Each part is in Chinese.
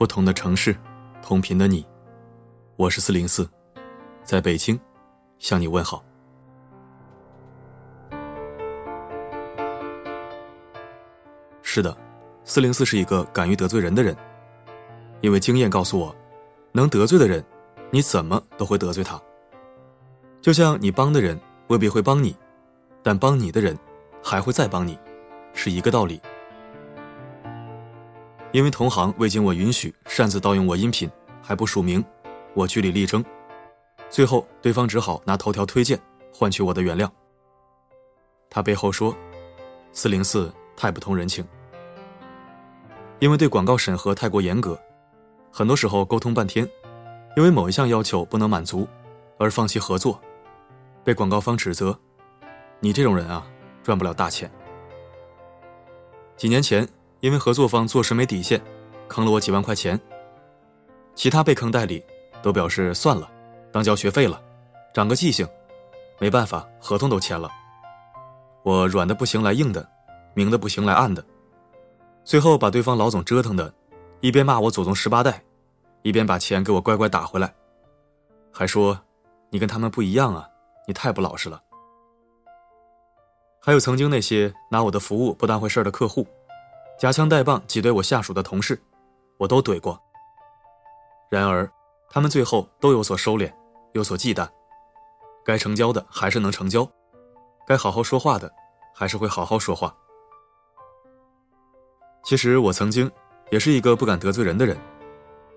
不同的城市，同频的你，我是四零四，在北京向你问好。是的，四零四是一个敢于得罪人的人，因为经验告诉我，能得罪的人，你怎么都会得罪他。就像你帮的人未必会帮你，但帮你的人还会再帮你，是一个道理。因为同行未经我允许擅自盗用我音频，还不署名，我据理力争，最后对方只好拿头条推荐换取我的原谅。他背后说：“四零四太不通人情。”因为对广告审核太过严格，很多时候沟通半天，因为某一项要求不能满足，而放弃合作，被广告方指责：“你这种人啊，赚不了大钱。”几年前，因为合作方做事没底线，坑了我几万块钱。其他被坑代理都表示算了，当交学费了，长个记性。没办法，合同都签了。我软的不行来硬的，明的不行来暗的。最后把对方老总折腾的，一边骂我祖宗十八代，一边把钱给我乖乖打回来，还说：“你跟他们不一样啊，你太不老实了。”还有曾经那些拿我的服务不当回事的客户，夹枪带棒挤兑我下属的同事，我都怼过。然而，他们最后都有所收敛，有所忌惮，该成交的还是能成交，该好好说话的还是会好好说话。其实我曾经也是一个不敢得罪人的人，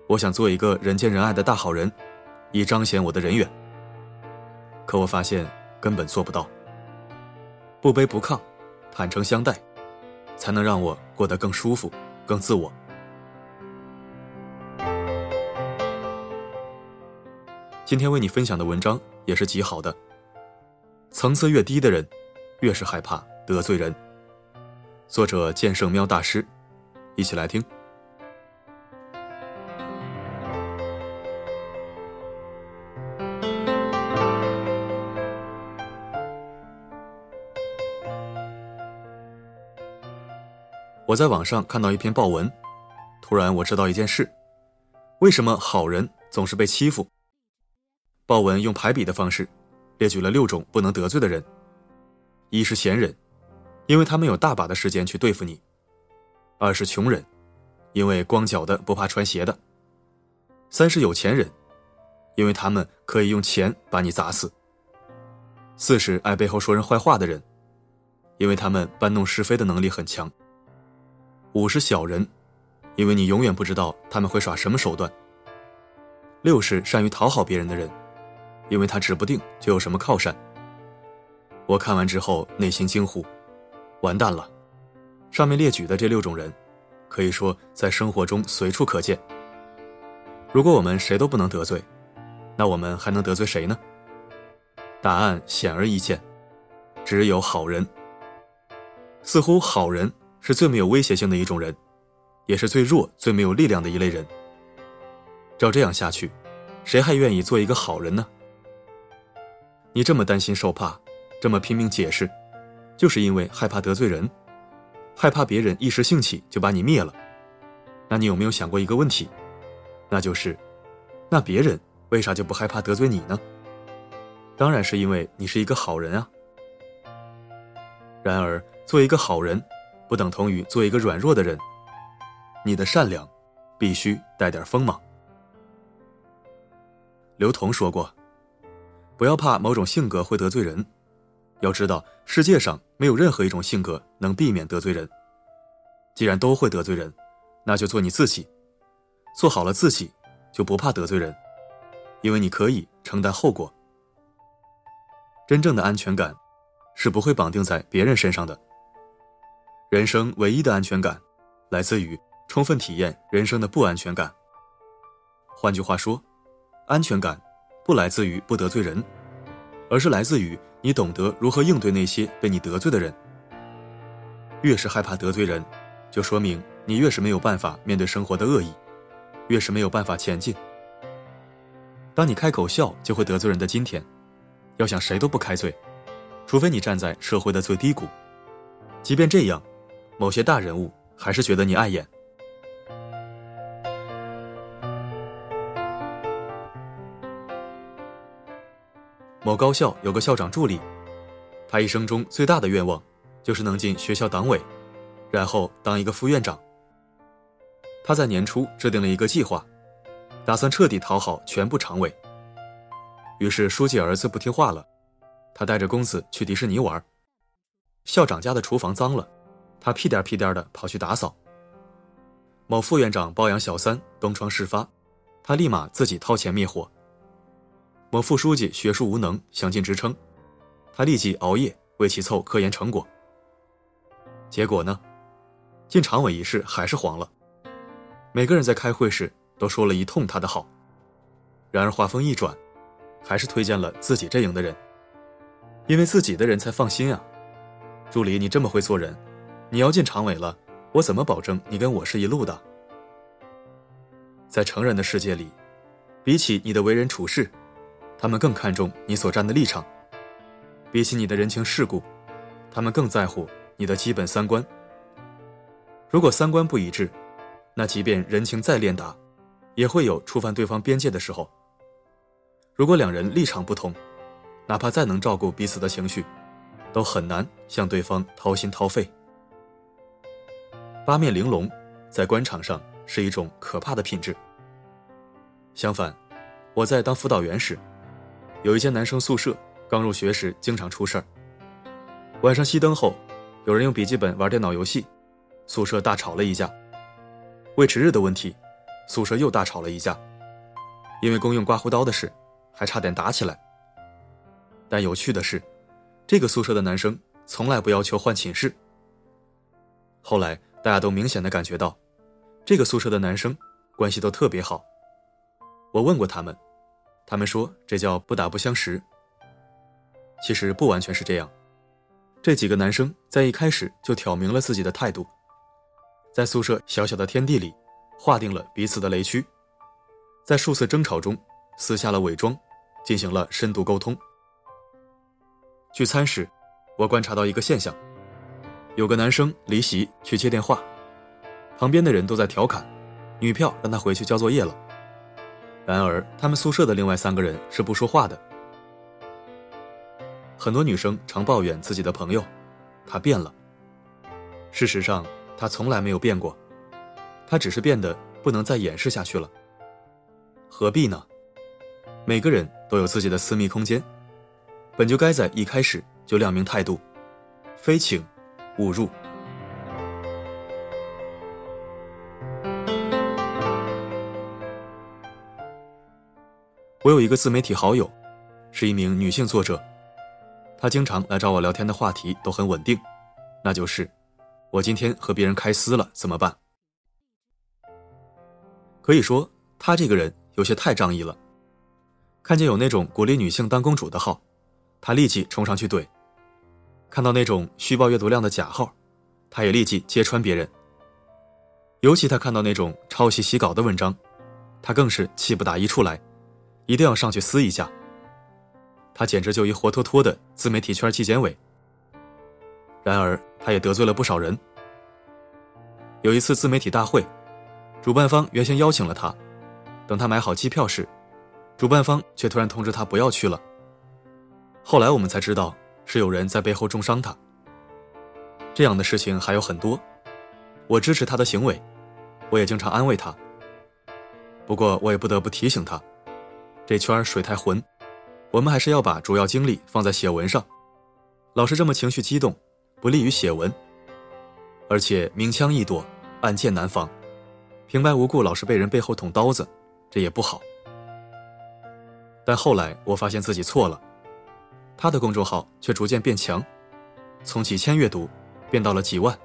我想做一个人见人爱的大好人，以彰显我的人缘。可我发现根本做不到。不卑不亢，坦诚相待，才能让我过得更舒服、更自我。今天为你分享的文章也是极好的。层次越低的人，越是害怕得罪人。作者剑圣喵大师，一起来听。我在网上看到一篇报文，突然我知道一件事：为什么好人总是被欺负？报文用排比的方式，列举了六种不能得罪的人：一是闲人。因为他们有大把的时间去对付你。二是穷人，因为光脚的不怕穿鞋的。三是有钱人，因为他们可以用钱把你砸死。四是爱背后说人坏话的人，因为他们搬弄是非的能力很强。五是小人，因为你永远不知道他们会耍什么手段。六是善于讨好别人的人，因为他指不定就有什么靠山。我看完之后内心惊呼。完蛋了！上面列举的这六种人，可以说在生活中随处可见。如果我们谁都不能得罪，那我们还能得罪谁呢？答案显而易见，只有好人。似乎好人是最没有威胁性的一种人，也是最弱、最没有力量的一类人。照这样下去，谁还愿意做一个好人呢？你这么担心受怕，这么拼命解释。就是因为害怕得罪人，害怕别人一时兴起就把你灭了。那你有没有想过一个问题？那就是，那别人为啥就不害怕得罪你呢？当然是因为你是一个好人啊。然而，做一个好人，不等同于做一个软弱的人。你的善良，必须带点锋芒。刘同说过：“不要怕某种性格会得罪人。”要知道，世界上没有任何一种性格能避免得罪人。既然都会得罪人，那就做你自己，做好了自己，就不怕得罪人，因为你可以承担后果。真正的安全感，是不会绑定在别人身上的。人生唯一的安全感，来自于充分体验人生的不安全感。换句话说，安全感不来自于不得罪人，而是来自于。你懂得如何应对那些被你得罪的人。越是害怕得罪人，就说明你越是没有办法面对生活的恶意，越是没有办法前进。当你开口笑就会得罪人的今天，要想谁都不开罪，除非你站在社会的最低谷。即便这样，某些大人物还是觉得你碍眼。某高校有个校长助理，他一生中最大的愿望就是能进学校党委，然后当一个副院长。他在年初制定了一个计划，打算彻底讨好全部常委。于是书记儿子不听话了，他带着公子去迪士尼玩，校长家的厨房脏了。他屁颠屁颠的跑去打扫。某副院长包养小三东窗事发，他立马自己掏钱灭火。某副书记学术无能想进职称，他立即熬夜为其凑科研成果。结果呢，进常委一事还是黄了。每个人在开会时都说了一通他的好，然而话锋一转，还是推荐了自己阵营的人，因为自己的人才放心啊。助理，你这么会做人，你要进常委了，我怎么保证你跟我是一路的？在成人的世界里，比起你的为人处事，他们更看重你所站的立场；比起你的人情世故，他们更在乎你的基本三观。如果三观不一致，那即便人情再练达，也会有触犯对方边界的时候。如果两人立场不同，哪怕再能照顾彼此的情绪，都很难向对方掏心掏肺。八面玲珑，在官场上是一种可怕的品质。相反，我在当辅导员时，有一间男生宿舍，刚入学时经常出事儿。晚上熄灯后，有人用笔记本玩电脑游戏，宿舍大吵了一架。为值日的问题，宿舍又大吵了一架，因为公用刮胡刀的事，还差点打起来。但有趣的是，这个宿舍的男生从来不要求换寝室。后来大家都明显的感觉到，这个宿舍的男生关系都特别好。我问过他们，他们说这叫不打不相识。其实不完全是这样，这几个男生在一开始就挑明了自己的态度。在宿舍小小的天地里，划定了彼此的雷区，在数次争吵中撕下了伪装，进行了深度沟通。聚餐时，我观察到一个现象：有个男生离席去接电话，旁边的人都在调侃，女票让他回去交作业了。然而，他们宿舍的另外三个人是不说话的。很多女生常抱怨自己的朋友，他变了。事实上，他从来没有变过，他只是变得不能再掩饰下去了。何必呢？每个人都有自己的私密空间，本就该在一开始就亮明态度，非请误入。我有一个自媒体好友，是一名女性作者，她经常来找我聊天的话题都很稳定，那就是。我今天和别人开撕了怎么办？可以说他这个人有些太仗义了。看见有那种鼓励女性当公主的号，他立即冲上去怼；看到那种虚报阅读量的假号，他也立即揭穿别人。尤其他看到那种抄袭洗稿的文章，他更是气不打一处来，一定要上去撕一下。他简直就一活脱脱的自媒体圈纪检委。然而，他也得罪了不少人。有一次自媒体大会，主办方原先邀请了他，等他买好机票时，主办方却突然通知他不要去了。后来我们才知道，是有人在背后重伤他。这样的事情还有很多，我支持他的行为，我也经常安慰他。不过我也不得不提醒他，这圈水太浑，我们还是要把主要精力放在写文上，老是这么情绪激动。不利于写文，而且明枪易躲，暗箭难防，平白无故老是被人背后捅刀子，这也不好。但后来我发现自己错了，他的公众号却逐渐变强，从几千阅读变到了几万。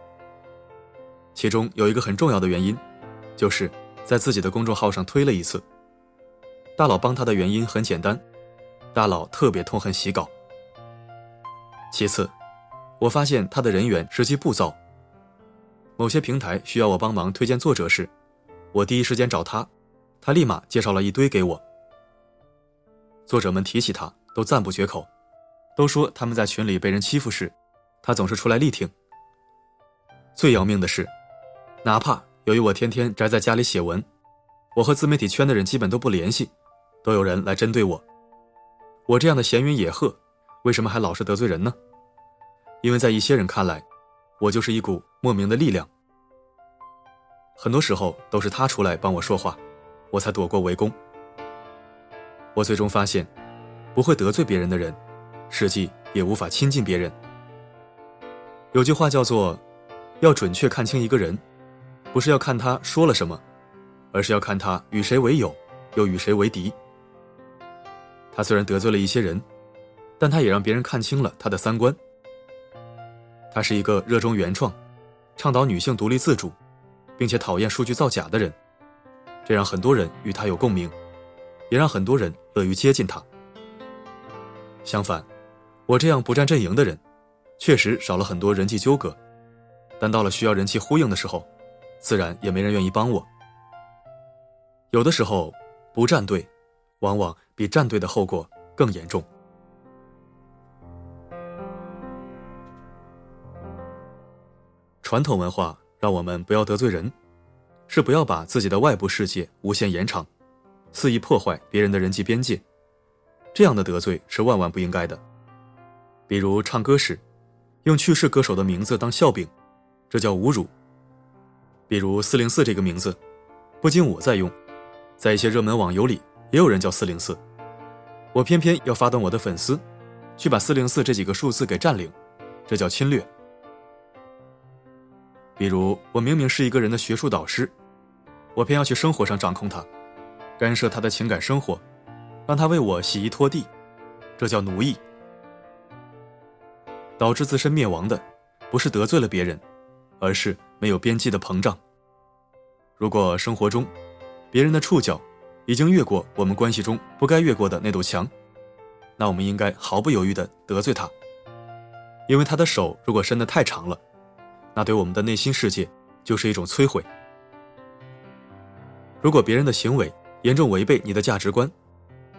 其中有一个很重要的原因，就是在自己的公众号上推了一次。大佬帮他的原因很简单，大佬特别痛恨洗稿。其次。我发现他的人员实际不糟。某些平台需要我帮忙推荐作者时，我第一时间找他，他立马介绍了一堆给我。作者们提起他都赞不绝口，都说他们在群里被人欺负时，他总是出来力挺。最要命的是，哪怕由于我天天宅在家里写文，我和自媒体圈的人基本都不联系，都有人来针对我。我这样的闲云野鹤，为什么还老是得罪人呢？因为在一些人看来，我就是一股莫名的力量。很多时候都是他出来帮我说话，我才躲过围攻。我最终发现，不会得罪别人的人，实际也无法亲近别人。有句话叫做：“要准确看清一个人，不是要看他说了什么，而是要看他与谁为友，又与谁为敌。”他虽然得罪了一些人，但他也让别人看清了他的三观。他是一个热衷原创、倡导女性独立自主。并且讨厌数据造假的人，这让很多人与他有共鸣，也让很多人乐于接近他。相反，我这样不站阵营的人，确实少了很多人际纠葛，但到了需要人气呼应的时候，自然也没人愿意帮我。有的时候，不站队，往往比站队的后果更严重。传统文化。让我们不要得罪人，是不要把自己的外部世界无限延长，肆意破坏别人的人际边界。这样的得罪是万万不应该的。比如唱歌时，用去世歌手的名字当笑柄，这叫侮辱。比如四零四这个名字，不仅我在用，在一些热门网游里也有人叫四零四，我偏偏要发动我的粉丝，去把四零四这几个数字给占领，这叫侵略。比如，我明明是一个人的学术导师，我偏要去生活上掌控他，干涉他的情感生活，让他为我洗衣拖地，这叫奴役。导致自身灭亡的，不是得罪了别人，而是没有边际的膨胀。如果生活中，别人的触角已经越过我们关系中不该越过的那堵墙，那我们应该毫不犹豫地得罪他，因为他的手如果伸得太长了。那对我们的内心世界就是一种摧毁。如果别人的行为严重违背你的价值观，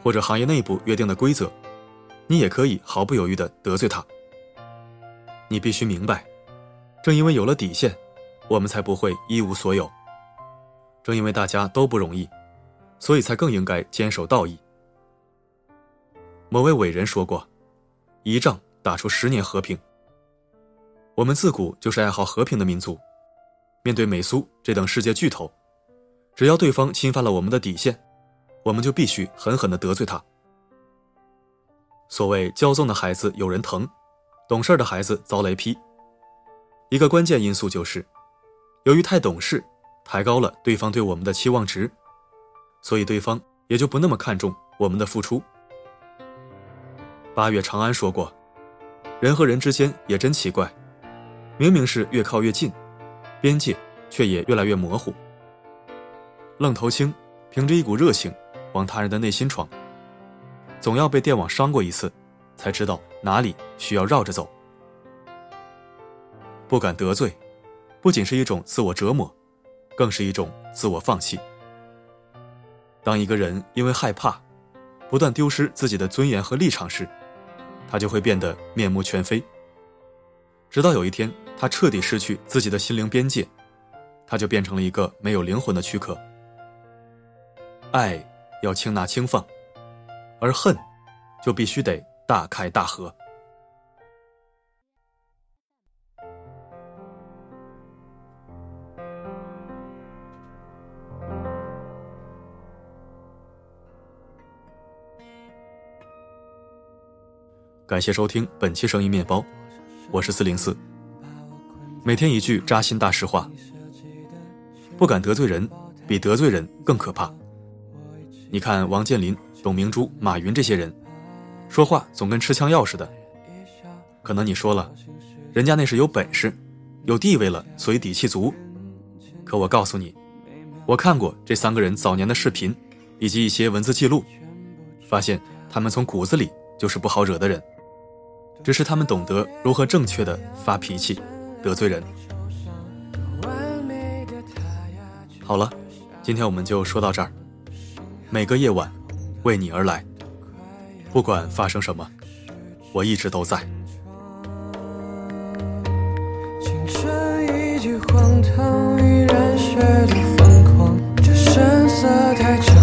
或者行业内部约定的规则，你也可以毫不犹豫的得罪他。你必须明白，正因为有了底线，我们才不会一无所有。正因为大家都不容易，所以才更应该坚守道义。某位伟人说过：“一仗打出十年和平。”我们自古就是爱好和平的民族，面对美苏这等世界巨头，只要对方侵犯了我们的底线，我们就必须狠狠的得罪他。所谓骄纵的孩子有人疼，懂事的孩子遭雷劈。一个关键因素就是，由于太懂事，抬高了对方对我们的期望值，所以对方也就不那么看重我们的付出。八月长安说过：“人和人之间也真奇怪。”明明是越靠越近，边界却也越来越模糊。愣头青凭着一股热情往他人的内心闯，总要被电网伤过一次，才知道哪里需要绕着走。不敢得罪，不仅是一种自我折磨，更是一种自我放弃。当一个人因为害怕，不断丢失自己的尊严和立场时，他就会变得面目全非。直到有一天。他彻底失去自己的心灵边界，他就变成了一个没有灵魂的躯壳。爱要轻拿轻放，而恨就必须得大开大合。感谢收听本期声音面包，我是四零四。每天一句扎心大实话，不敢得罪人，比得罪人更可怕。你看王健林、董明珠、马云这些人，说话总跟吃枪药似的。可能你说了，人家那是有本事、有地位了，所以底气足。可我告诉你，我看过这三个人早年的视频，以及一些文字记录，发现他们从骨子里就是不好惹的人，只是他们懂得如何正确的发脾气。得罪人。好了，今天我们就说到这儿。每个夜晚，为你而来，不管发生什么，我一直都在。青春已经荒唐，已染血的疯狂，这声色太张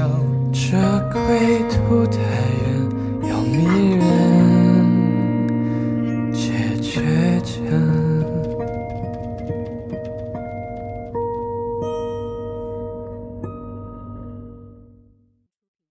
show.